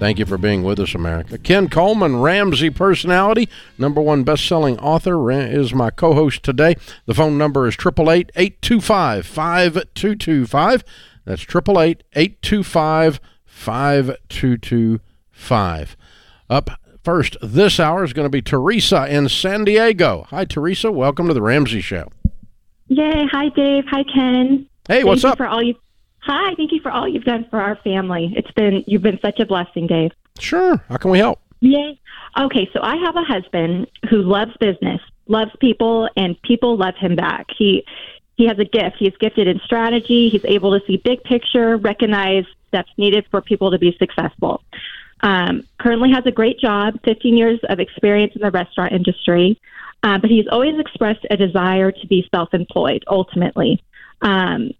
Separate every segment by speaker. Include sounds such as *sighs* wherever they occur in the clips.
Speaker 1: Thank you for being with us, America. Ken Coleman, Ramsey personality, number one best-selling author, is my co-host today. The phone number is 888-825-5225. That's 888-825-5225. Up first this hour is going to be Teresa in San Diego. Hi, Teresa. Welcome to the Ramsey Show.
Speaker 2: Yay. Hi, Dave. Hi, Ken.
Speaker 1: Hey,
Speaker 2: Thank
Speaker 1: what's up?
Speaker 2: For all you Hi, thank you for all you've done for our family. It's been you've been such a blessing, Dave.
Speaker 1: Sure. How can we help?
Speaker 2: Yay. Okay, so I have a husband who loves business, loves people, and people love him back. He he has a gift. He's gifted in strategy. He's able to see big picture, recognize steps needed for people to be successful. Um, currently has a great job, 15 years of experience in the restaurant industry, uh, but he's always expressed a desire to be self-employed. Ultimately, um,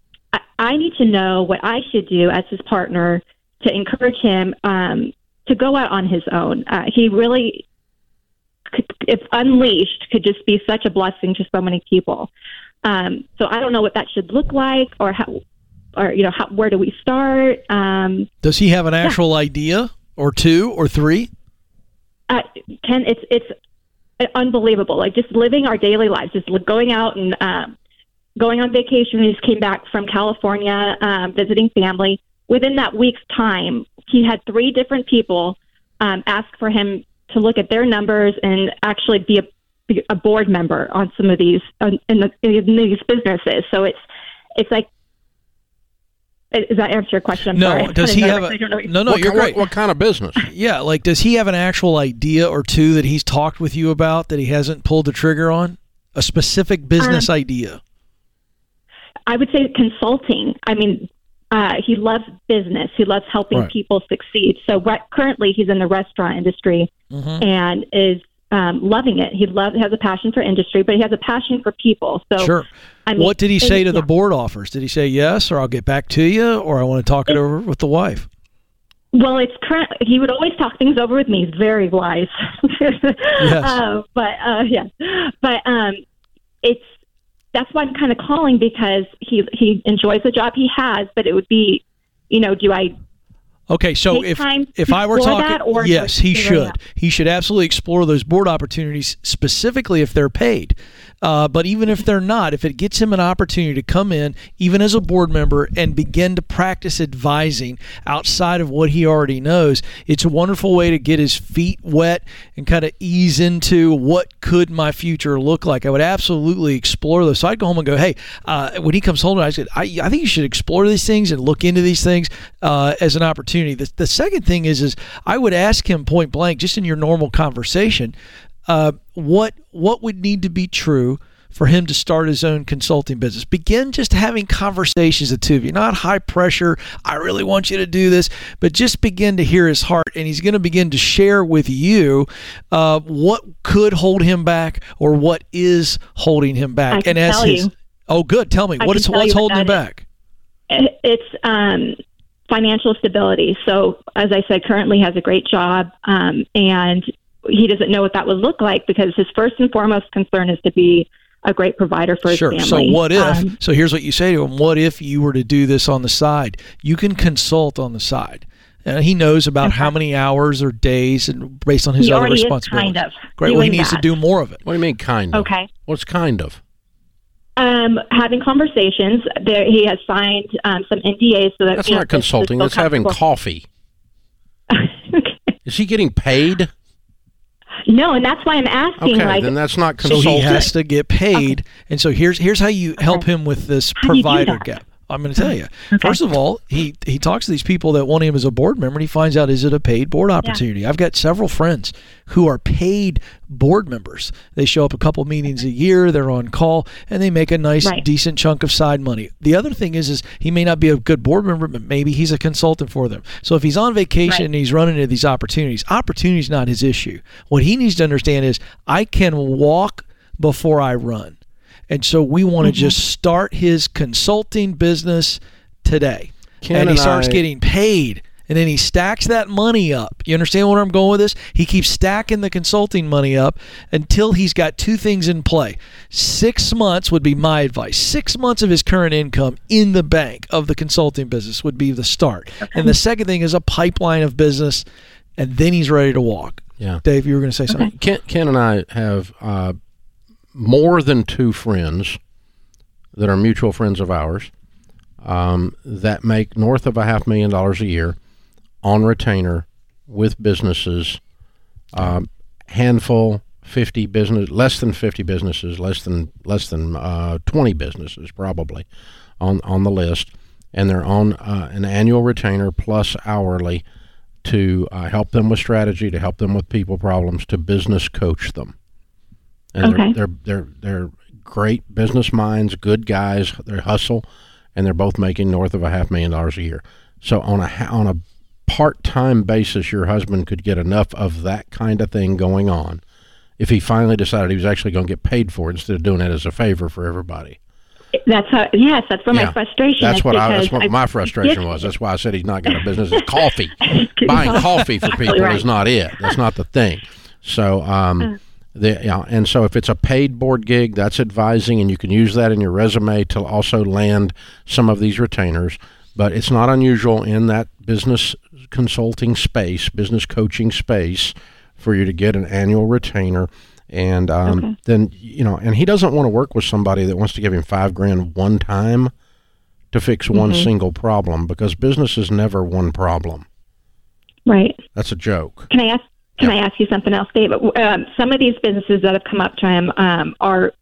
Speaker 2: I, need to know what I should do as his partner to encourage him um, to go out on his own. Uh, he really, could, if unleashed, could just be such a blessing to so many people. Um, so I don't know what that should look like, or how, or you know, how, where do we start? Um,
Speaker 3: Does he have an actual idea, or two, or three?
Speaker 2: uh, Ken, it's it's unbelievable. Like just living our daily lives, just going out and um, going on vacation. He just came back from California, um, visiting family. Within that week's time, he had three different people um, ask for him to look at their numbers and actually be a, be a board member on some of these on, in, the, in these businesses. So it's it's like. Does that answer your question? I'm
Speaker 3: no.
Speaker 2: sorry.
Speaker 3: Does *laughs* he have
Speaker 2: I don't know
Speaker 3: a no? No,
Speaker 1: what,
Speaker 3: you're
Speaker 1: ki-
Speaker 3: great.
Speaker 1: What, what kind of business? *laughs*
Speaker 3: Yeah, like does he have an actual idea or two that he's talked with you about that he hasn't pulled the trigger on? A specific business
Speaker 2: Um,
Speaker 3: idea.
Speaker 2: I would say consulting. I mean, uh, he loves business. He loves helping
Speaker 3: Right.
Speaker 2: people succeed. So right, currently, he's in the restaurant industry
Speaker 3: Mhm.
Speaker 2: and is um, loving it. He loves has a passion for industry, but he has a passion for people. So
Speaker 3: Sure.
Speaker 2: I mean,
Speaker 3: what did he say
Speaker 2: and-
Speaker 3: to the
Speaker 2: yeah.
Speaker 3: board offers? Did he say yes, or I'll get back to you, or I want to talk it over with the wife?
Speaker 2: Well, it's current. He would always talk things over with me. He's very wise. *laughs* uh, but uh, yeah, but um, it's that's why I'm kind of calling because he he enjoys the job he has, but it would be, you know, do I
Speaker 3: Okay, so if if I were talking, yes, he should. He should absolutely explore those board opportunities, specifically if they're paid. Uh, but even if they're not, if it gets him an opportunity to come in, even as a board member, and begin to practice advising outside of what he already knows, it's a wonderful way to get his feet wet and kind of ease into what could my future look like. I would absolutely explore those. So I'd go home and go, hey, uh, when he comes home, I said, I, I think you should explore these things and look into these things uh, as an opportunity. The, the second thing is, is I would ask him point blank, just in your normal conversation, uh, what what would need to be true for him to start his own consulting business. Begin just having conversations, the two of you, not high pressure. I really want you to do this, but just begin to hear his heart, and he's going to begin to share with you uh, what could hold him back or what is holding him back. And as his
Speaker 2: you.
Speaker 3: oh, good, tell me
Speaker 2: I
Speaker 3: what is what's holding him back.
Speaker 2: it's um, financial stability. So, as I said, currently has a great job, um, and he doesn't know what that would look like because his first and foremost concern is to be a great provider for his
Speaker 3: Sure.
Speaker 2: family.
Speaker 3: So what if?
Speaker 2: Um,
Speaker 3: so here's what you say to him: What if you were to do this on the side? You can consult on the side. And he knows about how many hours or days, and based on his
Speaker 2: He
Speaker 3: other
Speaker 2: already
Speaker 3: responsibilities.
Speaker 2: kind of
Speaker 3: Great. Well, he
Speaker 2: doing
Speaker 3: needs to do more of it.
Speaker 1: What do you mean, kind of?
Speaker 2: Okay.
Speaker 1: What's kind of?
Speaker 2: um, having conversations. There, he has signed um, some NDAs so that
Speaker 1: That's
Speaker 2: you know,
Speaker 1: not
Speaker 2: it's- it's
Speaker 1: consulting. That's having coffee.
Speaker 2: Okay. *laughs*
Speaker 1: Is he getting paid?
Speaker 2: No, and that's why I'm asking.
Speaker 1: Okay,
Speaker 2: like,
Speaker 1: then that's not
Speaker 3: So he has to get paid. And so here's here's how you help him with this
Speaker 2: How do you do
Speaker 3: provider gap. I'm going to tell you. *laughs* First of all, he he talks to these people that want him as a board member, and he finds out is it a paid board opportunity. I've got several friends who are paid board members. They show up a couple meetings a year, they're on call, and they make a nice,
Speaker 2: Right.
Speaker 3: decent chunk of side money. The other thing is, is he may not be a good board member, but maybe he's a consultant for them. So if he's on vacation
Speaker 2: Right.
Speaker 3: and he's running into these opportunities, opportunity is not his issue. What he needs to understand is I can walk before I run. And so we want to
Speaker 2: Mm-hmm.
Speaker 3: just start his consulting business today.
Speaker 1: Ken
Speaker 3: and he
Speaker 1: and
Speaker 3: starts
Speaker 1: I-
Speaker 3: getting paid. And then he stacks that money up. You understand where I'm going with this? He keeps stacking the consulting money up until he's got two things in play. Six months would be my advice. Six months of his current income in the bank of the consulting business would be the start. And the second thing is a pipeline of business, and then he's ready to walk.
Speaker 1: Yeah.
Speaker 3: Dave, you were going to say something.
Speaker 1: Ken, Ken and I have uh, more than two friends that are mutual friends of ours um, that make north of a half million dollars a year on retainer with businesses. Um, handful, fifty business, less than fifty businesses, less than less than uh, twenty businesses probably on on the list, and they're on uh, an annual retainer plus hourly to uh, help them with strategy, to help them with people problems, to business coach them. And
Speaker 2: Okay.
Speaker 1: they're, they're they're they're great business minds, good guys. They hustle, and they're both making north of a half million dollars a year. So on a on a part time basis, your husband could get enough of that kind of thing going on if he finally decided he was actually going to get paid for it instead of doing it as a favor for everybody.
Speaker 2: That's how. Yes, that's where
Speaker 1: Yeah.
Speaker 2: my frustration.
Speaker 1: That's what I, that's what
Speaker 2: I-
Speaker 1: my frustration was. That's why I said he's not got a business. It's coffee. *laughs* Buying coffee for *laughs* people
Speaker 2: right.
Speaker 1: is not it. That's not the thing. So, um, the yeah, and so if it's a paid board gig, that's advising, and you can use that in your resume to also land some of these retainers. But it's not unusual in that business consulting space, business coaching space, for you to get an annual retainer. And um,
Speaker 2: Okay.
Speaker 1: then you know, and he doesn't want to work with somebody that wants to give him five grand one time to fix one
Speaker 2: Mm-hmm.
Speaker 1: single problem because business is never one problem.
Speaker 2: Right.
Speaker 1: That's a joke.
Speaker 2: Can I ask? Can I ask you something else, Dave? Um, some of these businesses that have come up to him um, are,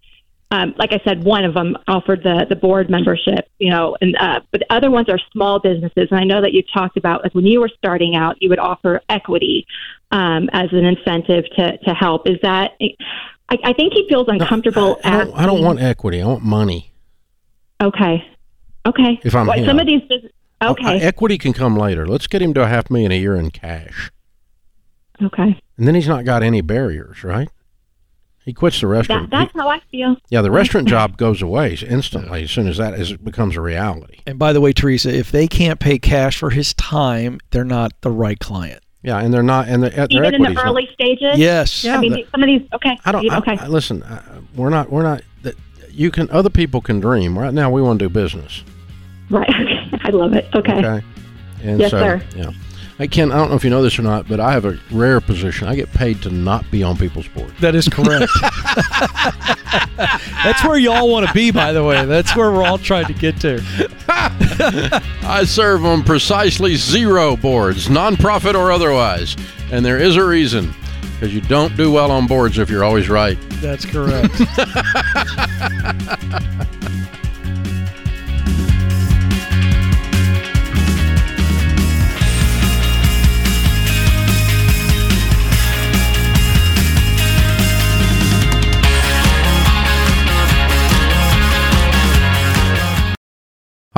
Speaker 2: um, like I said, one of them offered the the board membership, you know, and uh, but the other ones are small businesses. And I know that you talked about like when you were starting out, you would offer equity um, as an incentive to to help. Is that? I, I think he feels uncomfortable.
Speaker 1: I don't, I don't want equity. I want money.
Speaker 2: Okay. Okay.
Speaker 1: If I'm him.
Speaker 2: some of these. Business,
Speaker 1: Uh,
Speaker 2: okay.
Speaker 1: equity can come later. Let's get him to a half million a year in cash,
Speaker 2: okay.
Speaker 1: and then he's not got any barriers, right? He quits the
Speaker 2: That,
Speaker 1: restaurant.
Speaker 2: that's
Speaker 1: He-
Speaker 2: how I feel.
Speaker 1: yeah, the *laughs* restaurant job goes away instantly as soon as that is, becomes a reality.
Speaker 3: And by the way, Teresa, if they can't pay cash for his time, they're not the right client.
Speaker 1: Yeah, and they're not, and the, their
Speaker 2: Even in
Speaker 1: equity's
Speaker 2: the
Speaker 1: not-
Speaker 2: early stages.
Speaker 3: Yes.
Speaker 1: Yeah.
Speaker 2: I mean,
Speaker 1: that-
Speaker 2: some of these. Okay.
Speaker 1: I don't.
Speaker 2: You-
Speaker 1: I-
Speaker 2: okay.
Speaker 1: I- listen, uh, we're not. We're not. That you can. Other people can dream. Right now, we want to do business.
Speaker 2: Right. *laughs* Okay. I love it. Okay.
Speaker 1: Okay. And
Speaker 2: Yes,
Speaker 1: so,
Speaker 2: sir.
Speaker 1: Yeah. I Ken, I don't know if you know this or not, but I have a rare position. I get paid to not be on people's boards.
Speaker 3: That is correct. *laughs* That's where y'all want to be, by the way. That's where we're all trying to get to. *laughs*
Speaker 1: I serve on precisely zero boards, nonprofit or otherwise, and there is a reason because you don't do well on boards if you're always right.
Speaker 3: That's correct. *laughs*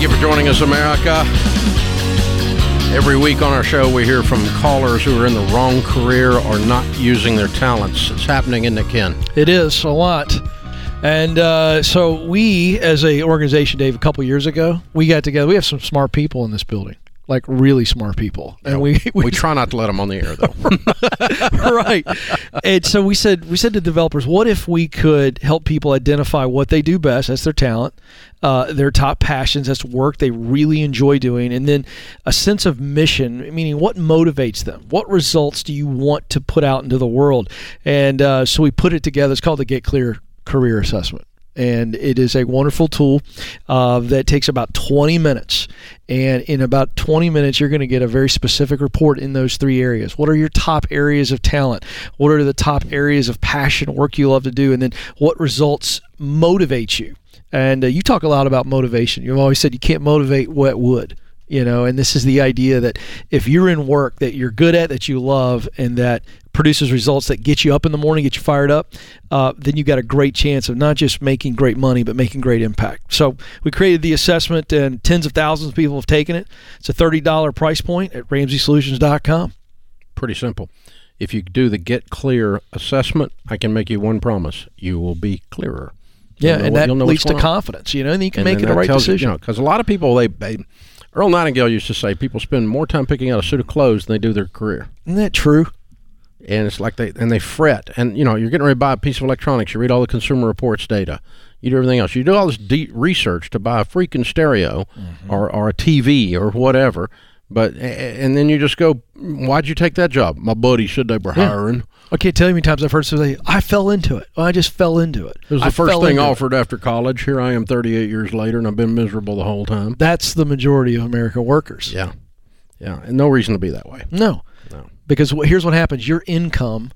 Speaker 1: Thank you for joining us, America. Every week on our show, we hear from callers who are in the wrong career or not using their talents. It's happening, isn't it, Ken?
Speaker 3: It is a lot. And uh, so we, as a organization, Dave, a couple years ago, we got together. We have some smart people in this building. Like really smart people, and we, *laughs* we
Speaker 1: We try not to let them on the air though. *laughs*
Speaker 3: right. And so we said we said to developers, what if we could help people identify what they do best, that's their talent, uh, their top passions, that's work they really enjoy doing, and then a sense of mission, meaning what motivates them, what results do you want to put out into the world, and uh, so we put it together. It's called the Get Clear Career Assessment and it is a wonderful tool uh, that takes about 20 minutes. And in about 20 minutes, you're going to get a very specific report in those three areas. What are your top areas of talent? What are the top areas of passion, work you love to do? And then what results motivate you? And uh, you talk a lot about motivation. You've always said you can't motivate wet wood you know and this is the idea that if you're in work that you're good at that you love and that produces results that get you up in the morning get you fired up uh, then you've got a great chance of not just making great money but making great impact so we created the assessment and tens of thousands of people have taken it it's a $30 price point at ramseysolutions.com
Speaker 1: Pretty simple. If you do the Get Clear assessment, I can make you one promise: you will be clearer.
Speaker 3: yeah
Speaker 1: You'll
Speaker 3: and
Speaker 1: what-
Speaker 3: that leads to
Speaker 1: on.
Speaker 3: confidence you know and you can
Speaker 1: And
Speaker 3: make it a right decision
Speaker 1: You know, because a lot of people they, they Earl Nightingale used to say people spend more time picking out a suit of clothes than they do their career.
Speaker 3: isn't that true
Speaker 1: and it's like they and they fret. And you know you're getting ready to buy a piece of electronics. You read all the consumer reports data. You do everything else. You do all this deep research to buy a freaking stereo mm-hmm. or, or a tv or whatever. But and then you just go why'd you take that job? My buddy said they were
Speaker 3: Yeah.
Speaker 1: hiring.
Speaker 3: I can't tell you how many times I've heard somebody, say, I fell into it. I just fell into it.
Speaker 1: it was the
Speaker 3: I
Speaker 1: first thing
Speaker 3: into it."
Speaker 1: offered after college. Here i am 38 years later and i've been miserable the whole time.
Speaker 3: That's the majority of American workers.
Speaker 1: yeah. Yeah. And no reason to be that way.
Speaker 3: No. Because here's what happens your income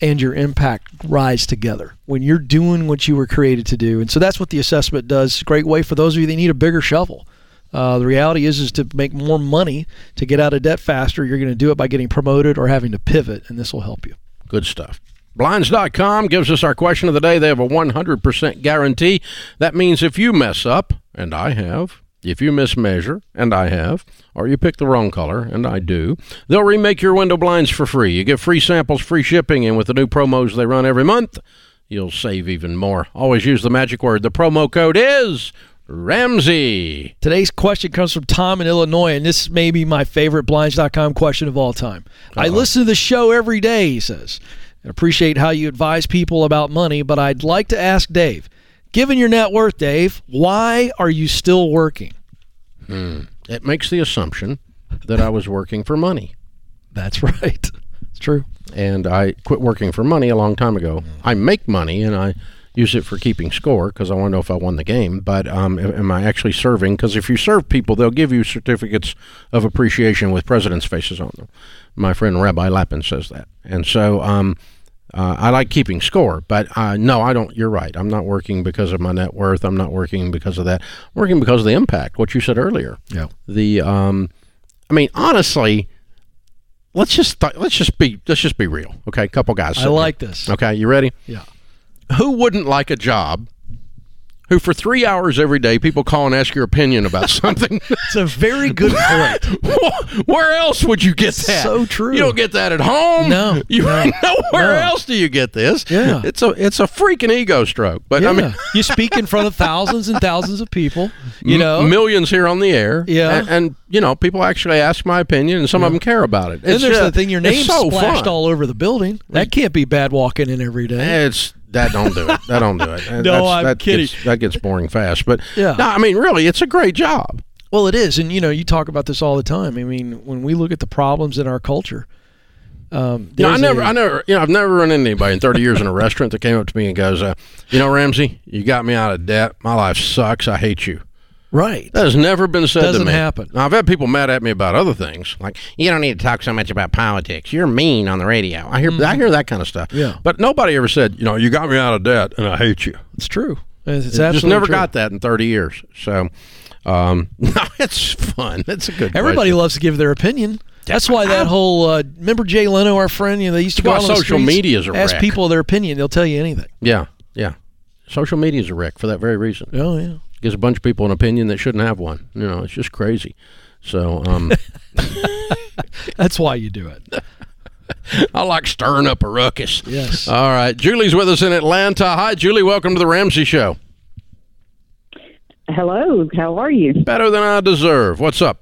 Speaker 3: and your impact rise together when you're doing what you were created to do. And so that's what the assessment does. Great way for those of you that need a bigger shovel. Uh, the reality is, is to make more money to get out of debt faster. You're going to do it by getting promoted or having to pivot, and this will help you.
Speaker 1: Good stuff. Blinds.com gives us our question of the day. They have a 100% guarantee. That means if you mess up, and I have, if you mismeasure, and I have, or you pick the wrong color, and I do, they'll remake your window blinds for free. You get free samples, free shipping, and with the new promos they run every month, you'll save even more. Always use the magic word. The promo code is Ramsey.
Speaker 3: Today's question comes from Tom in Illinois, and this may be my favorite Blinds.com question of all time. I uh-huh. listen to the show every day, he says. I appreciate how you advise people about money, but I'd like to ask Dave, given your net worth, Dave, why are you still working?
Speaker 1: It makes the assumption that I was working for money.
Speaker 3: That's *laughs* right. It's true.
Speaker 1: and I quit working for money a long time ago. I make money and I use it for keeping score because I want to know if I won the game. But um, am am I actually serving? Because if you serve people, they'll give you certificates of appreciation with presidents' faces on them. My friend Rabbi Lapin says that, and so um, uh, I like keeping score. But uh, no, I don't. You're right. I'm not working because of my net worth. I'm not working because of that. I'm working because of the impact. What you said earlier.
Speaker 3: Yeah.
Speaker 1: The um, I mean, honestly. Let's just th- let's just be let's just be real, okay? Couple guys.
Speaker 3: I
Speaker 1: sitting here.
Speaker 3: like this.
Speaker 1: Okay, you ready?
Speaker 3: Yeah.
Speaker 1: Who wouldn't like a job who for three hours every day people call and ask your opinion about *laughs* something?
Speaker 3: It's a very good *laughs* point.
Speaker 1: Where else would you get that?
Speaker 3: So true.
Speaker 1: You don't get that at home.
Speaker 3: No,
Speaker 1: You
Speaker 3: no,
Speaker 1: nowhere
Speaker 3: no.
Speaker 1: else do you get this.
Speaker 3: Yeah.
Speaker 1: It's a it's a freaking ego stroke. But I mean
Speaker 3: you speak in front of thousands and thousands of people, you know.
Speaker 1: m- millions here on the air.
Speaker 3: Yeah.
Speaker 1: And, and, you know, people actually ask my opinion and some of them care about it.
Speaker 3: and there's
Speaker 1: just-
Speaker 3: the thing, your
Speaker 1: it's
Speaker 3: name's
Speaker 1: so
Speaker 3: splashed
Speaker 1: fun.
Speaker 3: all over the building. That can't be bad walking in every day.
Speaker 1: It's that don't do it. That don't do it. *laughs*
Speaker 3: No,
Speaker 1: That's-
Speaker 3: I'm
Speaker 1: that
Speaker 3: kidding.
Speaker 1: Gets, that gets boring fast. But
Speaker 3: Yeah.
Speaker 1: no, I mean, really, it's a great job.
Speaker 3: Well, it is, and you know, you talk about this all the time. I mean, when we look at the problems in our culture, um,
Speaker 1: I never,
Speaker 3: a,
Speaker 1: I never, you know, I've never run into anybody in 30 years in a restaurant that came up to me and goes, uh, "You know, Ramsey, you got me out of debt. My life sucks. I hate you."
Speaker 3: Right.
Speaker 1: That has never been said
Speaker 3: Doesn't
Speaker 1: to me.
Speaker 3: happen.
Speaker 1: Now, I've had people mad at me about other things, like you don't need to talk so much about politics. You're mean on the radio. I hear, I hear that kind of stuff.
Speaker 3: Mm-hmm. Yeah.
Speaker 1: but nobody ever said, you know, you got me out of debt and I hate you.
Speaker 3: It's true. It's, it's
Speaker 1: Just never
Speaker 3: true.
Speaker 1: got that in 30 years. So, um, *laughs* no, it's fun. It's a good.
Speaker 3: Everybody
Speaker 1: question.
Speaker 3: loves to give their opinion. That's why that whole uh, remember Jay Leno, our friend. You know, they used to go
Speaker 1: That's
Speaker 3: out
Speaker 1: why
Speaker 3: on
Speaker 1: social
Speaker 3: streets,
Speaker 1: media's a
Speaker 3: ask
Speaker 1: wreck.
Speaker 3: people their opinion. They'll tell you anything.
Speaker 1: Yeah, yeah. Social media is a wreck for that very reason.
Speaker 3: Oh yeah.
Speaker 1: Gives a bunch of people an opinion that shouldn't have one. You know, it's just crazy. So um, *laughs*
Speaker 3: That's why you do it. *laughs*
Speaker 1: I like stirring up a ruckus.
Speaker 3: Yes.
Speaker 1: All right. Julie's with us in Atlanta. Hi, Julie. Welcome to the Ramsey Show.
Speaker 4: Hello, how are you?
Speaker 1: Better than I deserve. What's up?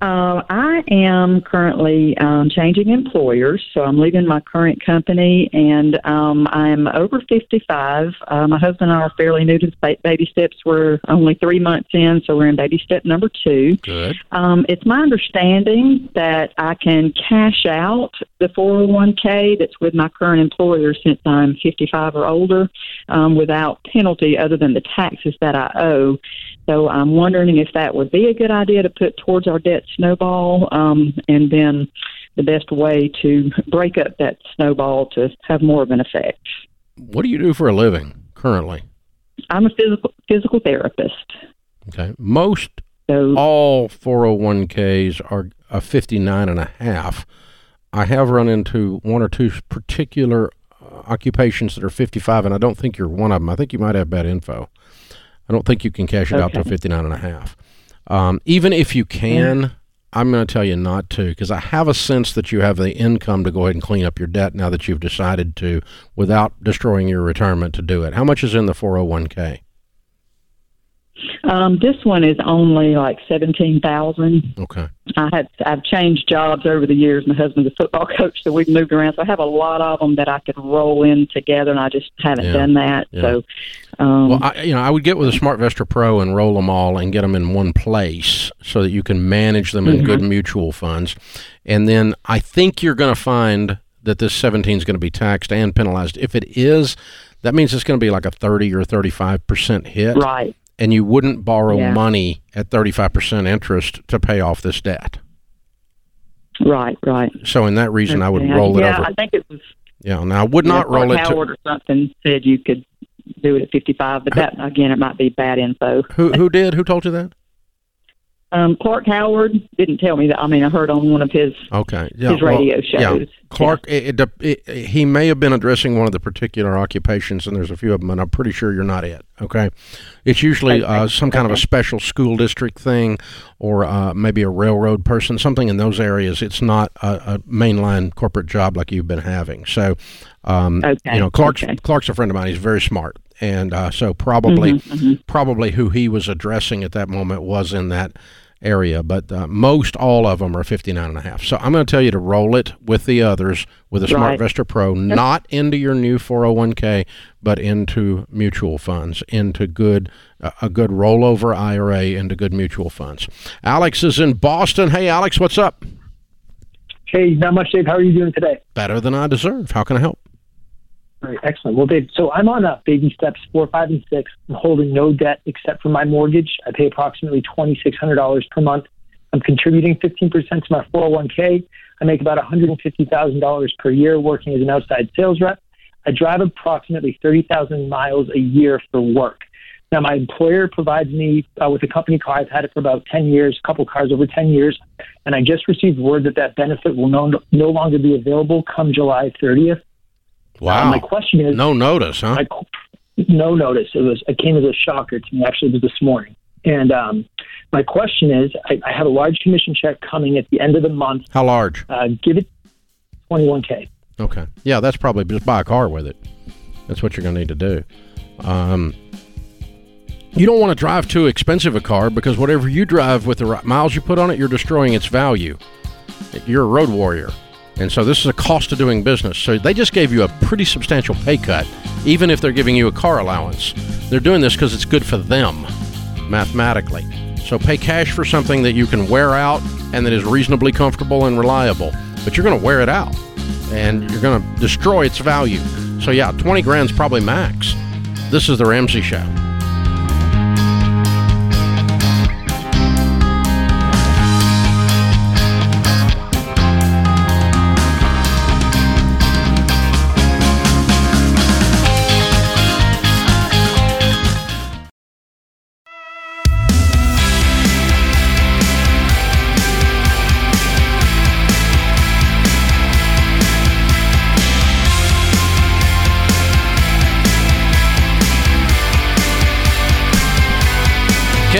Speaker 4: Uh, I am currently um, changing employers, so I'm leaving my current company, and um, I'm over 55. Uh, my husband and I are fairly new to the baby steps. We're only three months in, so we're in baby step number two.
Speaker 1: Good.
Speaker 4: Um, it's my understanding that I can cash out the 401k that's with my current employer since I'm 55 or older um, without penalty other than the taxes that I owe. So I'm wondering if that would be a good idea to put towards our debt snowball, um, and then the best way to break up that snowball to have more of an effect.
Speaker 1: What do you do for a living currently?
Speaker 4: I'm a physical physical therapist.
Speaker 1: Okay. Most
Speaker 4: So
Speaker 1: all 401ks are a 59 and a half. I have run into one or two particular uh, occupations that are 55 and I don't think you're one of them. I think you might have bad info. I don't think you can cash it out to
Speaker 4: Okay.
Speaker 1: 59 and a half. Um, even if you can, I'm going to tell you not to because I have a sense that you have the income to go ahead and clean up your debt now that you've decided to without destroying your retirement to do it. How much is in the 401k?
Speaker 4: Um, this one is only like seventeen thousand.
Speaker 1: Okay.
Speaker 4: I had I've changed jobs over the years. My husband's a football *laughs* coach, so we've moved around. So I have a lot of them that I could roll in together, and I just haven't
Speaker 1: Yeah.
Speaker 4: done that.
Speaker 1: Yeah.
Speaker 4: So, um,
Speaker 1: Well, I, you know, I would get with a SmartVestor Pro and roll them all and get them in one place so that you can manage them in good mutual funds. And then I think you're going to find that this 17 is going to be taxed and penalized. If it is, that means it's going to be like a 30 or 35 percent hit,
Speaker 4: right.
Speaker 1: And you wouldn't borrow
Speaker 4: Yeah.
Speaker 1: money at 35 percent interest to pay off this debt.
Speaker 4: Right, right.
Speaker 1: So, in that reason, I would
Speaker 4: Okay.
Speaker 1: roll it
Speaker 4: yeah,
Speaker 1: over.
Speaker 4: I think it was
Speaker 1: Yeah, now I would not
Speaker 4: yeah,
Speaker 1: roll
Speaker 4: Clark
Speaker 1: it to
Speaker 4: or something said you could do it at 55, but that again, it might be bad info.
Speaker 1: who? Who did? Who told you that?
Speaker 4: Um, Clark Howard didn't tell me that. I mean, I heard on one of his
Speaker 1: Okay, yeah,
Speaker 4: his
Speaker 1: well,
Speaker 4: radio
Speaker 1: Yeah,
Speaker 4: shows.
Speaker 1: Clark, it, it, it, he may have been addressing one of the particular occupations, and there's a few of them, and I'm pretty sure you're not it. Okay, it's usually uh, some kind of a special school district thing, or uh, maybe a railroad person, something in those areas. It's not a, a mainline corporate job like you've been having. So, um,
Speaker 4: Okay,
Speaker 1: you know, Clark's
Speaker 4: okay.
Speaker 1: Clark's a friend of mine. He's very smart, and uh, so probably
Speaker 4: Mhm,
Speaker 1: probably who he was addressing at that moment was in that area. But uh, most all of them are 59 and a half. So i'm going to tell you to roll it with the others with a smart
Speaker 4: Right.
Speaker 1: vestor pro not into your new 401k but into mutual funds into good uh, a good rollover ira into good mutual funds. Alex is in boston. Hey alex what's up?
Speaker 5: Hey, not much, Dave. How are you doing today?
Speaker 1: better than i deserve. How can i help
Speaker 5: Right, excellent. Well, Dave, so I'm on uh, baby steps four, five, and six. I'm holding no debt except for my mortgage. I pay approximately $2,600 per month. I'm contributing 15% to my 401k. I make about $150,000 per year working as an outside sales rep. I drive approximately 30,000 miles a year for work. Now, my employer provides me uh, with a company car. I've had it for about 10 years, a couple cars over 10 years, and I just received word that that benefit will no, no longer be available come July 30th.
Speaker 1: Wow
Speaker 5: Uh, my question is,
Speaker 1: no notice huh
Speaker 5: I, no notice. It was. It came as a shocker to me. Actually, it was this morning. And um, my question is, I, I have a large commission check coming at the end of the month.
Speaker 1: how large
Speaker 5: Uh, give it 21k.
Speaker 1: Okay. Yeah, that's probably just buy a car with it. That's what you're going to need to do. Um, you don't want to drive too expensive a car because whatever you drive with the miles you put on it, you're destroying its value. You're a road warrior. And so this is a cost of doing business. So they just gave you a pretty substantial pay cut, even if they're giving you a car allowance. They're doing this because it's good for them mathematically. So pay cash for something that you can wear out and that is reasonably comfortable and reliable. But you're going to wear it out and you're going to destroy its value. So yeah, 20 grand's probably max. This is the Ramsey Show.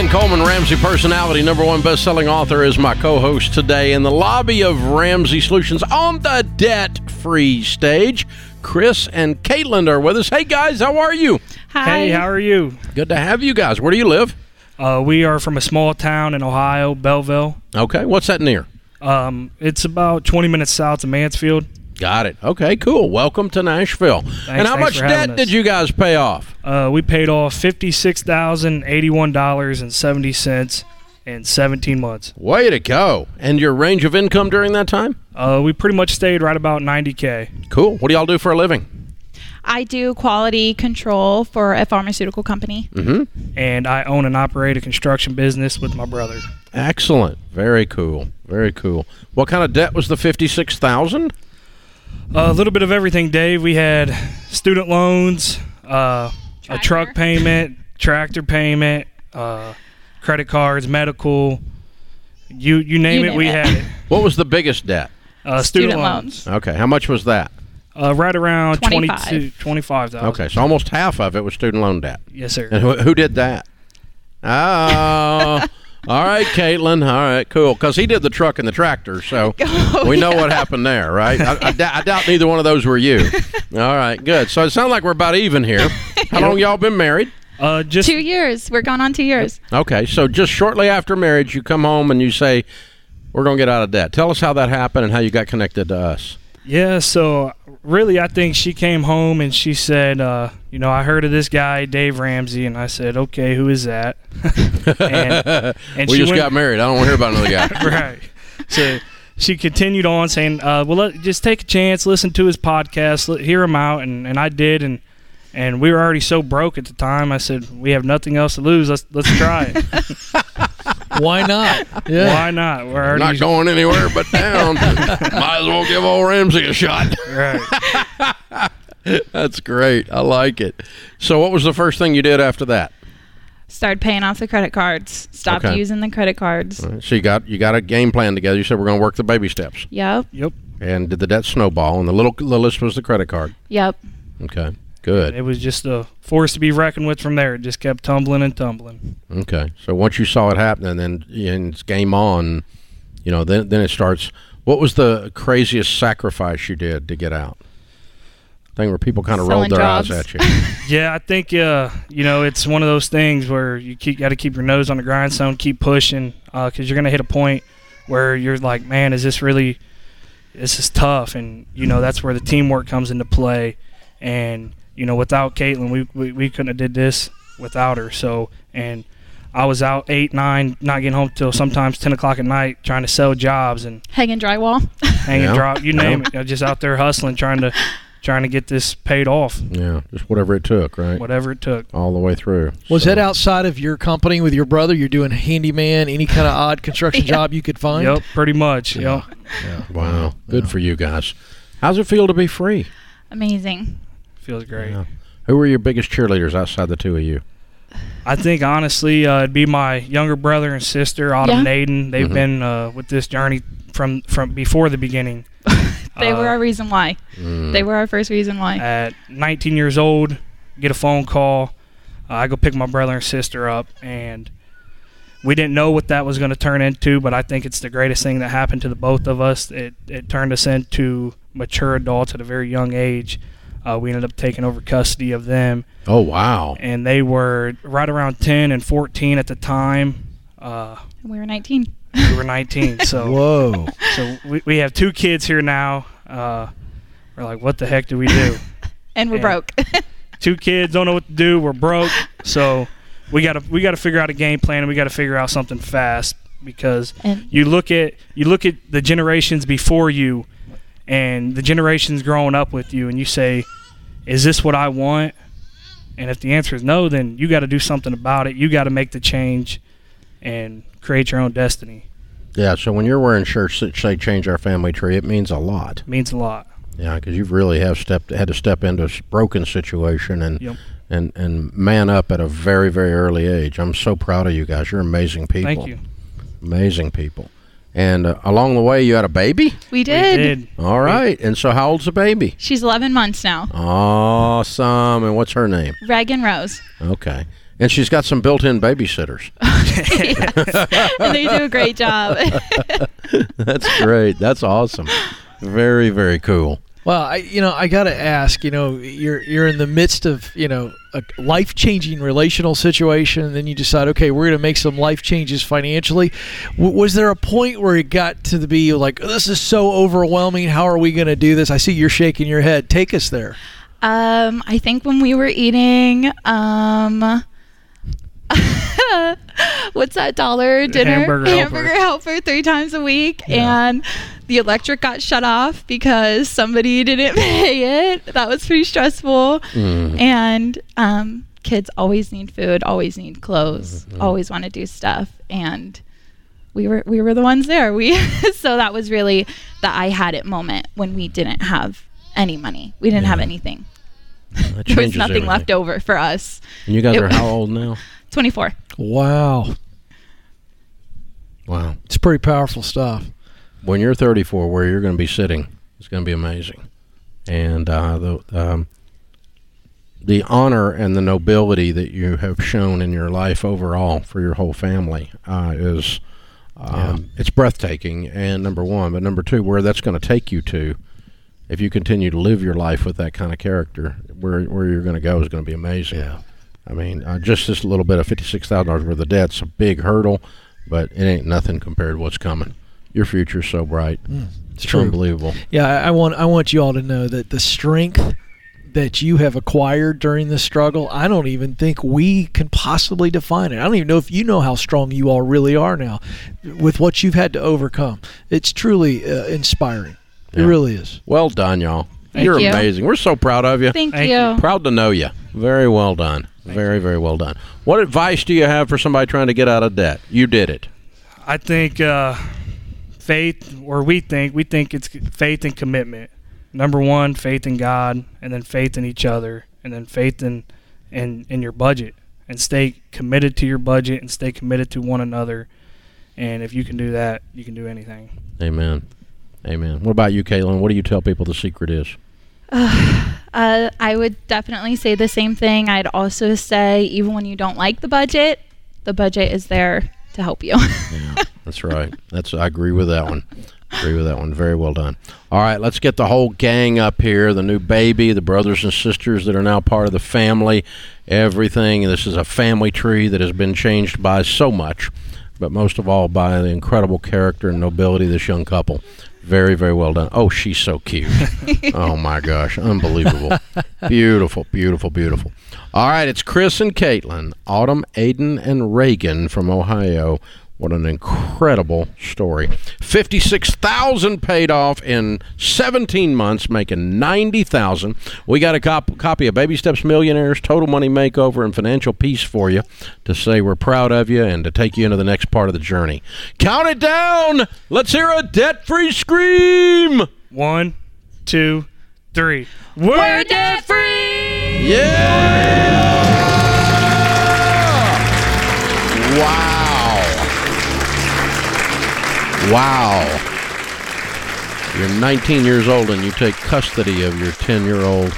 Speaker 1: Ken Coleman, Ramsey personality, number one best-selling author, is my co-host today in the lobby of Ramsey Solutions on the debt-free stage. Chris and Caitlin are with us. Hey guys, how are you? Hi.
Speaker 6: Hey, how are you?
Speaker 1: Good to have you guys. Where do you live?
Speaker 6: Uh, we are from a small town in Ohio, Bellville.
Speaker 1: Okay, what's that near?
Speaker 6: Um, it's about 20 minutes south of Mansfield.
Speaker 1: Got it. Okay, cool. Welcome to Nashville. and how much debt did you guys pay off?
Speaker 6: Uh, we paid off fifty-six thousand eighty-one dollars and seventy cents in 17 months.
Speaker 1: Way to go. And your range of income during that time?
Speaker 6: Uh, we pretty much stayed right about 90k.
Speaker 1: Cool. What do y'all do for a living?
Speaker 7: I do quality control for a pharmaceutical company.
Speaker 6: and I own and operate a construction business with my brother.
Speaker 1: Excellent. Very cool. Very cool. What kind of debt was the 56,000?
Speaker 6: A little bit of everything, Dave. We had student loans, uh, a truck payment, tractor payment, uh, credit cards, medical. You you name
Speaker 7: You
Speaker 6: it,
Speaker 7: name
Speaker 6: we
Speaker 7: it.
Speaker 6: had it. *laughs*
Speaker 1: What was the biggest debt?
Speaker 6: Uh, student,
Speaker 7: Student
Speaker 6: loans,
Speaker 1: Okay. How much was that?
Speaker 6: Uh, right around
Speaker 7: 25.
Speaker 6: 22 25,000.
Speaker 1: Okay, so almost half of it was student loan debt.
Speaker 6: Yes, sir.
Speaker 1: And who, who did that? *laughs* Oh, all right, Caitlin. All right, cool. Because he did the truck and the tractor, so *laughs*
Speaker 7: Oh,
Speaker 1: we know
Speaker 7: yeah.
Speaker 1: what happened there, right? I, I, doubt- I doubt neither one of those were you. *laughs* All right, good. So it sounds like we're about even here. How long y'all been married?
Speaker 6: Uh, just
Speaker 7: Two years. We're going on two years.
Speaker 1: Okay, so just shortly after marriage, you come home and you say, "We're going to get out of debt." Tell us how that happened and how you got connected to us.
Speaker 6: Yeah, so really, I think she came home and she said, uh, you know, I heard of this guy, Dave Ramsey, and I said, okay, who is that? *laughs* and and
Speaker 1: we just
Speaker 6: went-
Speaker 1: got married. I don't want to hear about another guy. *laughs*
Speaker 6: right. So she continued on saying, uh, well, let, just take a chance, listen to his podcast, let, hear him out, and, and I did, and and we were already so broke at the time. I said, we have nothing else to lose. Let's let's try it. *laughs*
Speaker 3: Why not? Yeah.
Speaker 6: Why not? We're already
Speaker 1: Not going anywhere but *laughs* down. Might as well give old Ramsey a shot.
Speaker 6: right. *laughs*
Speaker 1: That's great. I like it. So, what was the first thing you did after that?
Speaker 7: Started paying off the credit cards. Stopped
Speaker 1: Okay.
Speaker 7: using the credit cards.
Speaker 1: So you got you got a game plan together. You said we're going to work the baby steps,
Speaker 7: Yep.
Speaker 6: Yep.
Speaker 1: and did the debt snowball? And the little the list was the credit card.
Speaker 7: Yep.
Speaker 1: Okay, good.
Speaker 6: It was just a force to be reckoned with from there. It just kept tumbling and tumbling.
Speaker 1: Okay, so once you saw it happening, then and it's game on. You know, then then it starts. What was the craziest sacrifice you did to get out? Thing where people kind of rolled their
Speaker 7: jobs.
Speaker 1: eyes at you. *laughs*
Speaker 6: Yeah, I think uh, you know it's one of those things where you keep got to keep your nose on the grindstone, keep pushing, because you're gonna hit a point where you're like, man, is this really? This is tough, and you know that's where the teamwork comes into play. And you know, without Caitlin, we, we we couldn't have did this without her. So, and I was out eight, nine, not getting home till sometimes ten o'clock at night, trying to sell jobs and
Speaker 7: Hanging drywall. *laughs*
Speaker 6: hanging
Speaker 1: Yeah.
Speaker 6: drop, you name it. You know, just out there hustling, trying to trying to get this paid off,
Speaker 1: Yeah, just whatever it took, right?
Speaker 6: whatever it took.
Speaker 1: All the way through.
Speaker 3: Was
Speaker 1: So-
Speaker 3: that outside of your company with your brother? You're doing handyman, any kind of odd construction *laughs*
Speaker 7: Yeah.
Speaker 3: job you could find?
Speaker 6: Yep, pretty much. Yep.
Speaker 1: Wow, good for you guys. How's it feel to be free?
Speaker 7: Amazing.
Speaker 6: Feels great.
Speaker 1: Yeah. Who were your biggest cheerleaders outside the two of you?
Speaker 6: I think honestly, uh, it'd be my younger brother and sister, Autumn
Speaker 7: Yeah.
Speaker 6: and Aiden. They've
Speaker 1: Mhm.
Speaker 6: been uh, with this journey from from before the beginning. *laughs*
Speaker 7: They
Speaker 6: Uh,
Speaker 7: were our reason why.
Speaker 1: Mm.
Speaker 7: They were our first reason why.
Speaker 6: at 19 years old. Get a phone call. Uh, I go pick my brother and sister up, and we didn't know what that was going to turn into. But I think it's the greatest thing that happened to the both of us. It it turned us into mature adults at a very young age. Uh, we ended up taking over custody of them.
Speaker 1: Oh wow!
Speaker 6: and they were right around 10 and 14 at the time. Uh,
Speaker 7: we were 19.
Speaker 6: we were 19, *laughs* so
Speaker 3: Whoa.
Speaker 6: so we, we have two kids here now. Uh, we're like, what the heck do we do? *laughs*
Speaker 7: And we're
Speaker 6: Yeah.
Speaker 7: broke. *laughs*
Speaker 6: two kids don't know what to do. We're broke, so we gotta we gotta figure out a game plan and we gotta figure out something fast because
Speaker 7: and
Speaker 6: you look at you look at the generations before you and the generations growing up with you and you say is this what i want and if the answer is no then you got to do something about it you got to make the change and create your own destiny
Speaker 1: Yeah. So when you're wearing shirts that say "Change Our Family Tree," it means a lot.
Speaker 6: it means a lot
Speaker 1: Yeah, because you've really have stepped had to step into a broken situation and
Speaker 6: Yep.
Speaker 1: and and man up at a very very early age. I'm so proud of you guys. You're amazing people.
Speaker 6: thank you
Speaker 1: Amazing people. And uh, along the way, you had a baby.
Speaker 7: we did.
Speaker 6: we did
Speaker 1: All right. And so, how old's the baby?
Speaker 7: She's 11 months now.
Speaker 1: Awesome. And what's her name?
Speaker 7: Reagan Rose.
Speaker 1: Okay. And she's got some built-in babysitters. *laughs*
Speaker 7: And they do a great job. *laughs*
Speaker 1: That's great. That's awesome. Very very cool.
Speaker 3: Well, I you know I got to ask. You know, you're you're in the midst of you know a life changing relational situation, and then you decide, okay, we're going to make some life changes financially. W- was there a point where it got to the be like, this is so overwhelming? How are we going to do this? I see you're shaking your head. Take us there.
Speaker 7: Um, I think when we were eating, um, *laughs* what's that dollar dinner?
Speaker 6: Hamburger
Speaker 7: Hamburger helper three times a week, and the electric got shut off because somebody didn't *laughs* pay it. That was pretty stressful.
Speaker 1: Mm.
Speaker 7: And um, kids always need food, always need clothes, always want to do stuff, and we were we were the ones there. We *laughs* so that was really the I had it moment when we didn't have any money. We didn't have anything. *laughs* There was nothing
Speaker 1: everything.
Speaker 7: left over for us.
Speaker 1: And you guys
Speaker 7: It-
Speaker 1: are how old now?
Speaker 7: 24.
Speaker 3: Wow.
Speaker 1: Wow.
Speaker 3: It's pretty powerful stuff.
Speaker 1: When you're 34, where you're going to be sitting is going to be amazing. And uh, the um, the honor and the nobility that you have shown in your life overall for your whole family uh, is um, it's breathtaking. And number one, but number two, where that's going to take you to, if you continue to live your life with that kind of character, where where you're going to go is going to be amazing.
Speaker 3: Yeah.
Speaker 1: I mean, uh, just this little bit of fifty-six thousand dollars worth of debt's a big hurdle, but it ain't nothing compared to what's coming. Your future's so bright;
Speaker 3: It's
Speaker 1: it's unbelievable.
Speaker 3: Yeah, I, I want I want you all to know that the strength that you have acquired during this struggle, I don't even think we can possibly define it. I don't even know if you know how strong you all really are now with what you've had to overcome. It's truly uh, inspiring. It really is.
Speaker 1: Well done, y'all.
Speaker 6: Thank
Speaker 1: You're
Speaker 7: you.
Speaker 1: amazing. We're so proud of you.
Speaker 7: Thank,
Speaker 6: Thank
Speaker 7: you.
Speaker 6: you.
Speaker 1: Proud to know you. Very well done. very, very well done. What advice do you have for somebody trying to get out of debt? You did it.
Speaker 6: I think uh, faith, or we think, we think it's faith and commitment. Number one, faith in God, and then faith in each other, and then faith in in, in your budget, and stay committed to your budget, and stay committed to one another. And if you can do that, you can do anything.
Speaker 1: Amen. Amen. What about you, Caitlin? What do you tell people the secret is? *sighs*
Speaker 7: Uh, I would definitely say the same thing. I'd also say, even when you don't like the budget, the budget is there to help you. *laughs*
Speaker 1: Yeah, that's right. That's I agree with that one. Agree with that one. Very well done. All right, let's get the whole gang up here. The new baby, the brothers and sisters that are now part of the family, everything. This is a family tree that has been changed by so much, but most of all by the incredible character and nobility of this young couple. Very, very well done. Oh, she's so cute. *laughs* oh my gosh, unbelievable. beautiful, beautiful, beautiful. All right, it's Chris and Caitlin, Autumn, Aiden, and Reagan from Ohio. What an incredible story. 56,000 paid off in 17 months, making 90,000. We got a cop- copy of Baby Steps Millionaires Total Money Makeover and Financial Peace for you to say we're proud of you and to take you into the next part of the journey. Count it down. Let's hear a debt-free scream.
Speaker 6: One, two, three. We're debt free.
Speaker 1: Yeah! Wow. Wow. You're 19 years old and you take custody of your 10 year old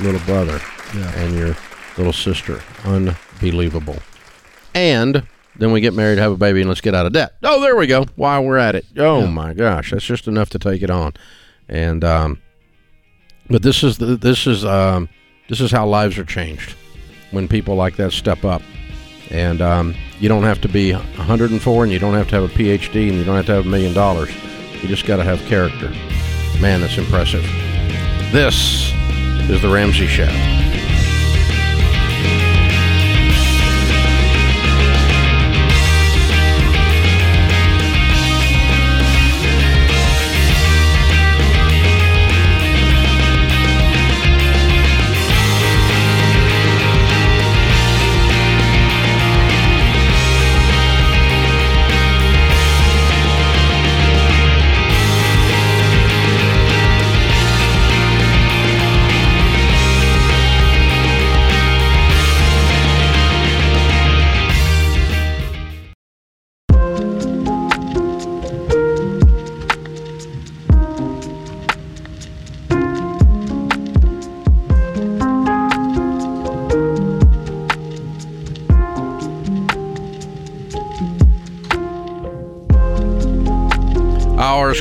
Speaker 1: little brother and your little sister. Unbelievable. And then we get married, have a baby, and let's get out of debt. Oh, there we go. While we're at it. Oh my gosh, that's just enough to take it on. And um, but this is the, this is um, this is how lives are changed when people like that step up. And um, you don't have to be 104, and you don't have to have a PhD, and you don't have to have a million dollars. You just got to have character. Man, that's impressive. This is the Ramsey Show.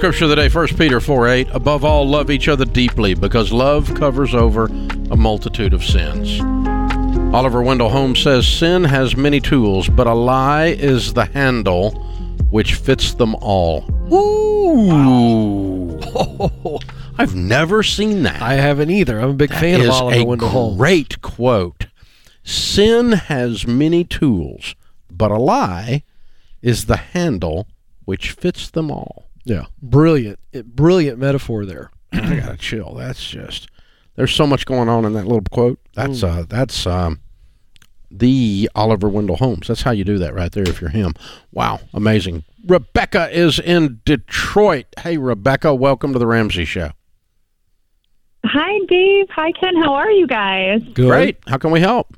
Speaker 1: Scripture of the day, 1 Peter 4 8. Above all, love each other deeply, because love covers over a multitude of sins. Oliver Wendell Holmes says sin has many tools, but a lie is the handle which fits them all. Ooh. *laughs* I've never seen that.
Speaker 3: I haven't either. I'm a big fan
Speaker 1: That
Speaker 3: of Oliver
Speaker 1: a
Speaker 3: Wendell Holmes.
Speaker 1: great quote. Sin has many tools, but a lie is the handle which fits them all.
Speaker 3: Yeah, brilliant, brilliant metaphor there. *clears throat*
Speaker 1: I gotta chill. That's just there's so much going on in that little quote. That's uh that's um the Oliver Wendell Holmes. That's how you do that right there if you're him. Wow, amazing. Rebecca is in Detroit. Hey Rebecca, welcome to the Ramsey Show.
Speaker 8: Hi, Dave. Hi, Ken. How are you guys?
Speaker 3: Good.
Speaker 1: Great. How can we help?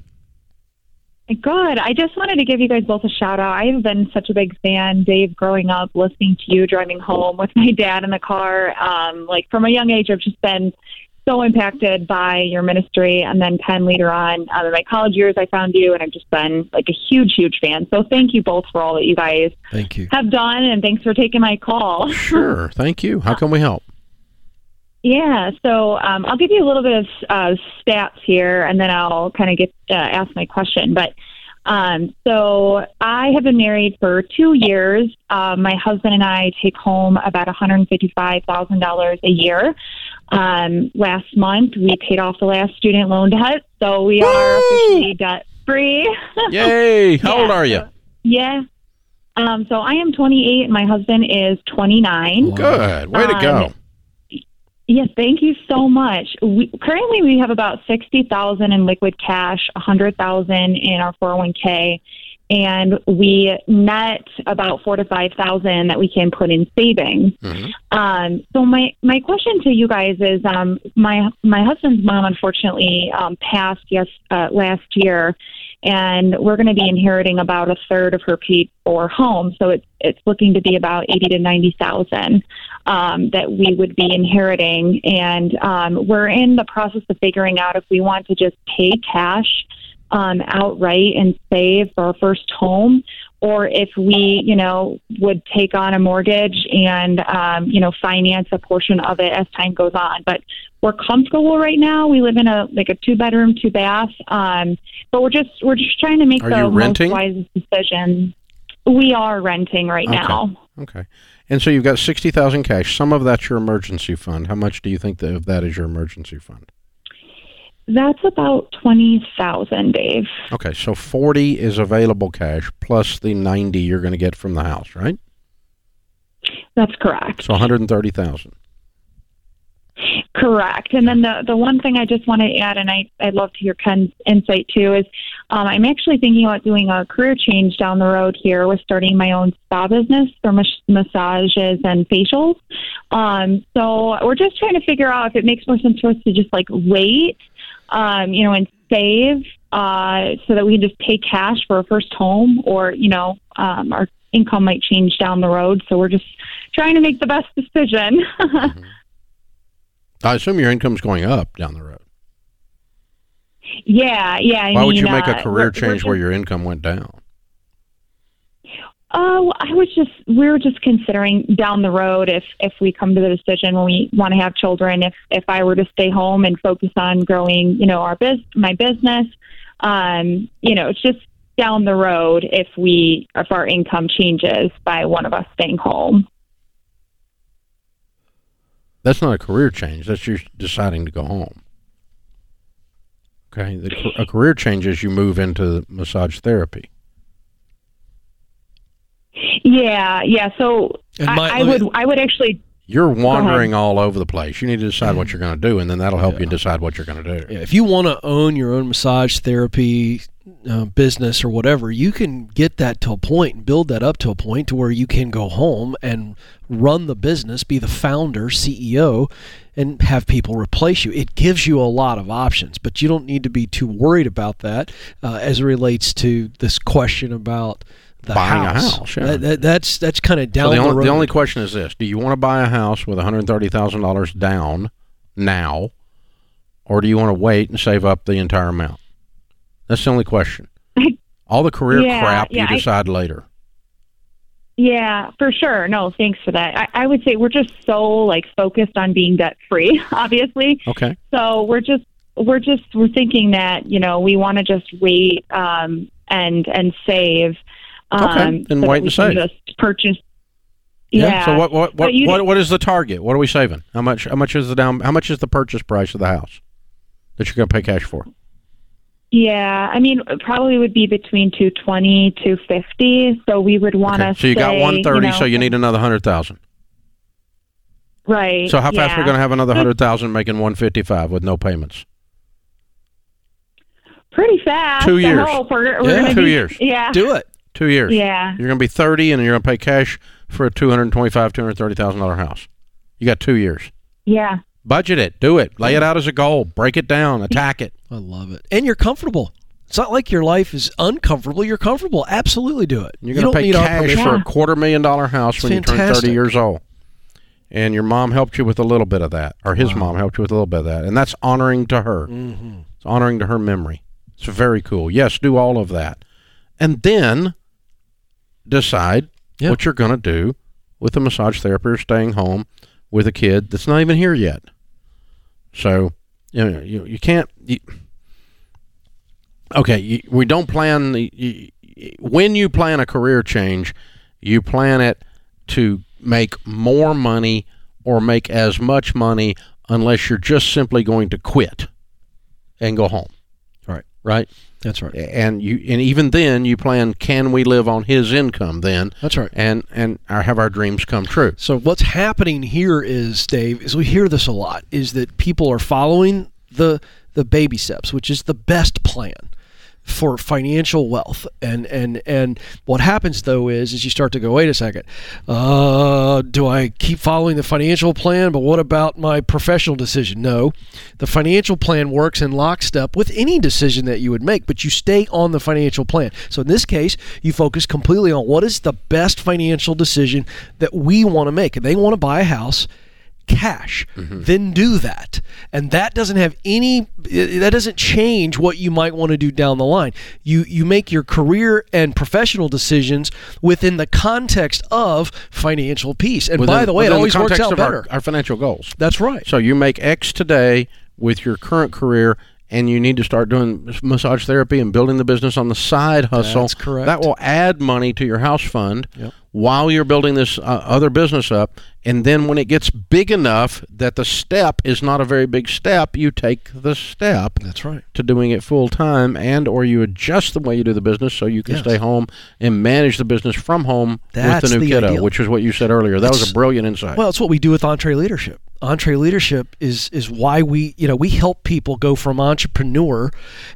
Speaker 8: Good. I just wanted to give you guys both a shout out. I have been such a big fan, Dave, growing up, listening to you driving home with my dad in the car. Um, like from a young age, I've just been so impacted by your ministry. And then Ken later on um, in my college years, I found you, and I've just been like a huge, huge fan. So thank you both for all that you guys
Speaker 3: Thank you.
Speaker 8: have done, and thanks for taking my call. *laughs*
Speaker 1: Sure. Thank you. How can we help?
Speaker 8: Yeah, so um, I'll give you a little bit of uh, stats here, and then I'll kind of get uh, ask my question. But um, so I have been married for two years. Uh, my husband and I take home about one hundred fifty-five thousand dollars a year. Um, last month, we paid off the last student loan debt, so we are officially debt free. *laughs*
Speaker 1: Yay. How old are you?
Speaker 8: yeah. Um, so I am 28, and my husband is 29.
Speaker 1: Good. Way to go.
Speaker 8: Yes, thank you so much. We, currently, we have about sixty thousand in liquid cash, a hundred thousand in our four hundred one k, and we net about four to five thousand that we can put in savings.
Speaker 1: Mhm.
Speaker 8: Um, so my my question to you guys is, um, my my husband's mom unfortunately um, passed yes uh, last year, and we're going to be inheriting about a third of her paid for home. So it's it's looking to be about eighty to ninety thousand um, that we would be inheriting, and um, we're in the process of figuring out if we want to just pay cash um, outright and save for our first home, or if we, you know, would take on a mortgage and, um, you know, finance a portion of it as time goes on. But we're comfortable right now. We live in a like a two bedroom, two bath, um, but we're just we're just trying to make
Speaker 1: Are
Speaker 8: the most
Speaker 1: renting?
Speaker 8: wise decision. We are renting right
Speaker 1: Okay.
Speaker 8: now.
Speaker 1: Okay. And so you've got 60,000 cash. Some of that's your emergency fund. How much do you think that of that is your emergency fund?
Speaker 8: That's about twenty thousand, Dave.
Speaker 1: Okay, so 40 is available cash plus the 90 you're going to get from the house, right?
Speaker 8: That's correct.
Speaker 1: So 130,000.
Speaker 8: Correct. And then the the one thing I just want to add, and I I'd love to hear Ken's insight too, is um, I'm actually thinking about doing a career change down the road here with starting my own spa business for mas- massages and facials. Um, so we're just trying to figure out if it makes more sense for us to just like wait, um, you know, and save uh, so that we can just pay cash for a first home, or you know, um, our income might change down the road. So we're just trying to make the best decision. *laughs*
Speaker 1: I assume your income's going up down the road.
Speaker 8: Yeah, yeah. I
Speaker 1: Why would you make a
Speaker 8: uh,
Speaker 1: career
Speaker 8: we're- we're
Speaker 1: change where your income went down?
Speaker 8: Oh, I was just we were just considering down the road if if we come to the decision when we want to have children, if if I were to stay home and focus on growing, you know, our biz my business, um, you know, it's just down the road if we if our income changes by one of us staying home.
Speaker 1: That's not a career change. That's you deciding to go home. Okay, the, a career change is you move into massage therapy.
Speaker 8: Yeah, yeah. So
Speaker 3: And
Speaker 8: I, I
Speaker 3: let me-
Speaker 8: would I would actually
Speaker 1: You're wandering all over the place. You need to decide what you're going to do, and then that'll help
Speaker 3: Yeah.
Speaker 1: you decide what you're going to do.
Speaker 3: Yeah, if you want to own your own massage therapy uh, business or whatever, you can get that to a point and build that up to a point to where you can go home and run the business, be the founder, CEO, and have people replace you. It gives you a lot of options, but you don't need to be too worried about that uh, as it relates to this question about the
Speaker 1: Buying a
Speaker 3: house.
Speaker 1: house, yeah.
Speaker 3: That- that- that's that's kind of
Speaker 1: So
Speaker 3: down
Speaker 1: the,
Speaker 3: the,
Speaker 1: only,
Speaker 3: road.
Speaker 1: the only question is this: Do you want to buy a house with one hundred thirty thousand dollars down now, or do you want to wait and save up the entire amount? That's the only question. *laughs* All the career
Speaker 8: Yeah,
Speaker 1: crap
Speaker 8: yeah,
Speaker 1: you
Speaker 8: I-
Speaker 1: decide later.
Speaker 8: Yeah, for sure. No, thanks for that. I, I would say we're just so like focused on being debt free, *laughs* obviously.
Speaker 1: Okay.
Speaker 8: So we're just we're just we're thinking that you know we want to just wait um, and and save. Um,
Speaker 1: Okay, then
Speaker 8: so
Speaker 1: wait and save.
Speaker 8: Just purchase. Yeah.
Speaker 1: So what what what, what what is the target? What are we saving? How much how much is the down how much is the purchase price of the house that you're going to pay cash for?
Speaker 8: Yeah, I mean, probably would be between two twenty, two fifty. So we would want to.
Speaker 1: Okay. So you got
Speaker 8: say,
Speaker 1: 130,
Speaker 8: know,
Speaker 1: so you need another 100,000.
Speaker 8: right.
Speaker 1: So how fast
Speaker 8: yeah.
Speaker 1: we're going to have another 100,000 making 155 with no payments?
Speaker 8: Pretty fast.
Speaker 1: Two years.
Speaker 8: We're, we're
Speaker 3: Yeah.
Speaker 1: Two
Speaker 8: be-
Speaker 1: years.
Speaker 8: Yeah.
Speaker 3: Do it.
Speaker 1: 2 years.
Speaker 8: Yeah.
Speaker 1: You're going to be 30 and you're going to pay cash for a 225 $230,000 house. You got 2 years.
Speaker 8: Yeah.
Speaker 1: Budget it, do it, lay it out as a goal, break it down, attack it.
Speaker 3: I love it. And you're comfortable. It's not like your life is uncomfortable. You're comfortable. Absolutely do it.
Speaker 1: You're going
Speaker 3: don't
Speaker 1: to pay
Speaker 3: need our
Speaker 1: cash
Speaker 3: permission.
Speaker 1: for a quarter million dollar house
Speaker 3: It's
Speaker 1: when you turn 30 years old. And your mom helped you with a little bit of that, or his mom helped you with a little bit of that. And that's honoring to her.
Speaker 3: Mm-hmm.
Speaker 1: It's honoring to her memory. It's very cool. Yes, do all of that. And then decide
Speaker 3: Yeah.
Speaker 1: what you're going to do with a massage therapy or staying home with a kid that's not even here yet. So, you know, you, you can't. You, okay, you, we don't plan the. You, when you plan a career change, you plan it to make more money or make as much money unless you're just simply going to quit and go home.
Speaker 3: Right.
Speaker 1: Right?
Speaker 3: That's right.
Speaker 1: And you and even then you plan can we live on his income then
Speaker 3: That's right.
Speaker 1: and and our, have our dreams come true.
Speaker 3: So what's happening here is, Dave, is we hear this a lot, is that people are following the the baby steps, which is the best plan for financial wealth. And and and what happens though is is you start to go, wait a second, uh, do I keep following the financial plan? But what about my professional decision? No, the financial plan works in lockstep with any decision that you would make, but you stay on the financial plan. So in this case, you focus completely on what is the best financial decision that we want to make. They want to buy a house cash then do that and that doesn't have any that doesn't change what you might want to do down the line you you make your career and professional decisions within the context of financial peace and by the way it always works out
Speaker 1: of our-
Speaker 3: better
Speaker 1: Our, financial goals.
Speaker 3: that's right
Speaker 1: So you make X today with your current career, and you need to start doing massage therapy and building the business on the side hustle.
Speaker 3: That's correct.
Speaker 1: That will add money to your house fund
Speaker 3: Yep.
Speaker 1: while you're building this uh, other business up. And then when it gets big enough that the step is not a very big step, you take the step
Speaker 3: that's right
Speaker 1: to doing it full time, and or you adjust the way you do the business so you can
Speaker 3: Yes.
Speaker 1: stay home and manage the business from home
Speaker 3: That's
Speaker 1: with the new
Speaker 3: the
Speaker 1: kiddo,
Speaker 3: ideal.
Speaker 1: which is what you said earlier. That was a brilliant insight.
Speaker 3: Well, it's what we do with EntreLeadership. EntreLeadership is is why we you know we help people go from entrepreneur,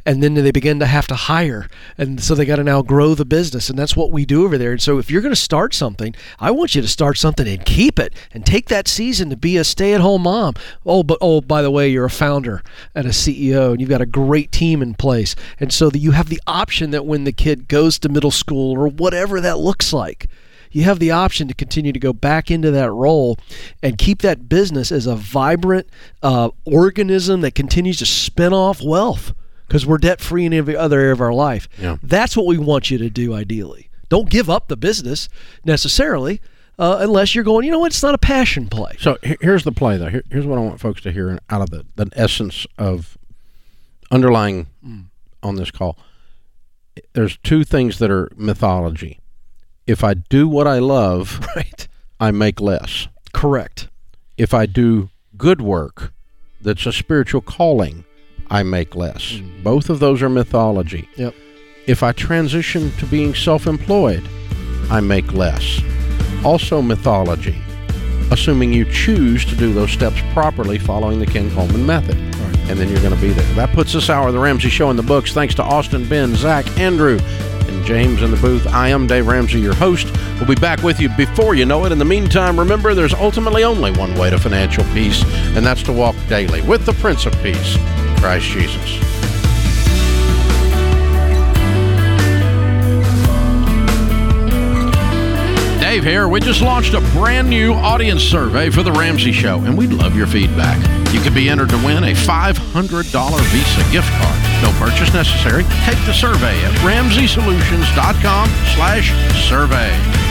Speaker 3: and then they begin to have to hire, and so they got to now grow the business, and that's what we do over there. And so if you're going to start something, I want you to start something and keep it, and take that season to be a stay-at-home mom. Oh, but oh, by the way, you're a founder and a CEO, and you've got a great team in place, and so that you have the option that when the kid goes to middle school or whatever that looks like you have the option to continue to go back into that role and keep that business as a vibrant uh, organism that continues to spin off wealth because we're debt free in every other area of our life.
Speaker 1: Yeah.
Speaker 3: That's what we want you to do ideally. Don't give up the business necessarily uh, unless you're going, you know what, it's not a passion play.
Speaker 1: So here's the play, though. Here, here's what I want folks to hear out of the, the essence of underlying on this call. There's two things that are mythology. If I do what I love, *laughs*
Speaker 3: Right.
Speaker 1: I make less.
Speaker 3: Correct.
Speaker 1: If I do good work that's a spiritual calling, I make less. Hmm. Both of those are mythology.
Speaker 3: Yep.
Speaker 1: If I transition to being self employed, I make less. Also, mythology, assuming you choose to do those steps properly following the Ken Coleman method. And then you're going to be there. That puts this hour of The Ramsey Show in the books. Thanks to Austin, Ben, Zach, Andrew, and James in the booth. I am Dave Ramsey, your host. We'll be back with you before you know it. In the meantime, remember there's ultimately only one way to financial peace, and that's to walk daily with the Prince of Peace, Christ Jesus. Dave here. We just launched a brand new audience survey for The Ramsey Show, and we'd love your feedback. You could be entered to win a $500 Visa gift card. No purchase necessary. Take the survey at ramseysolutions.com slash survey.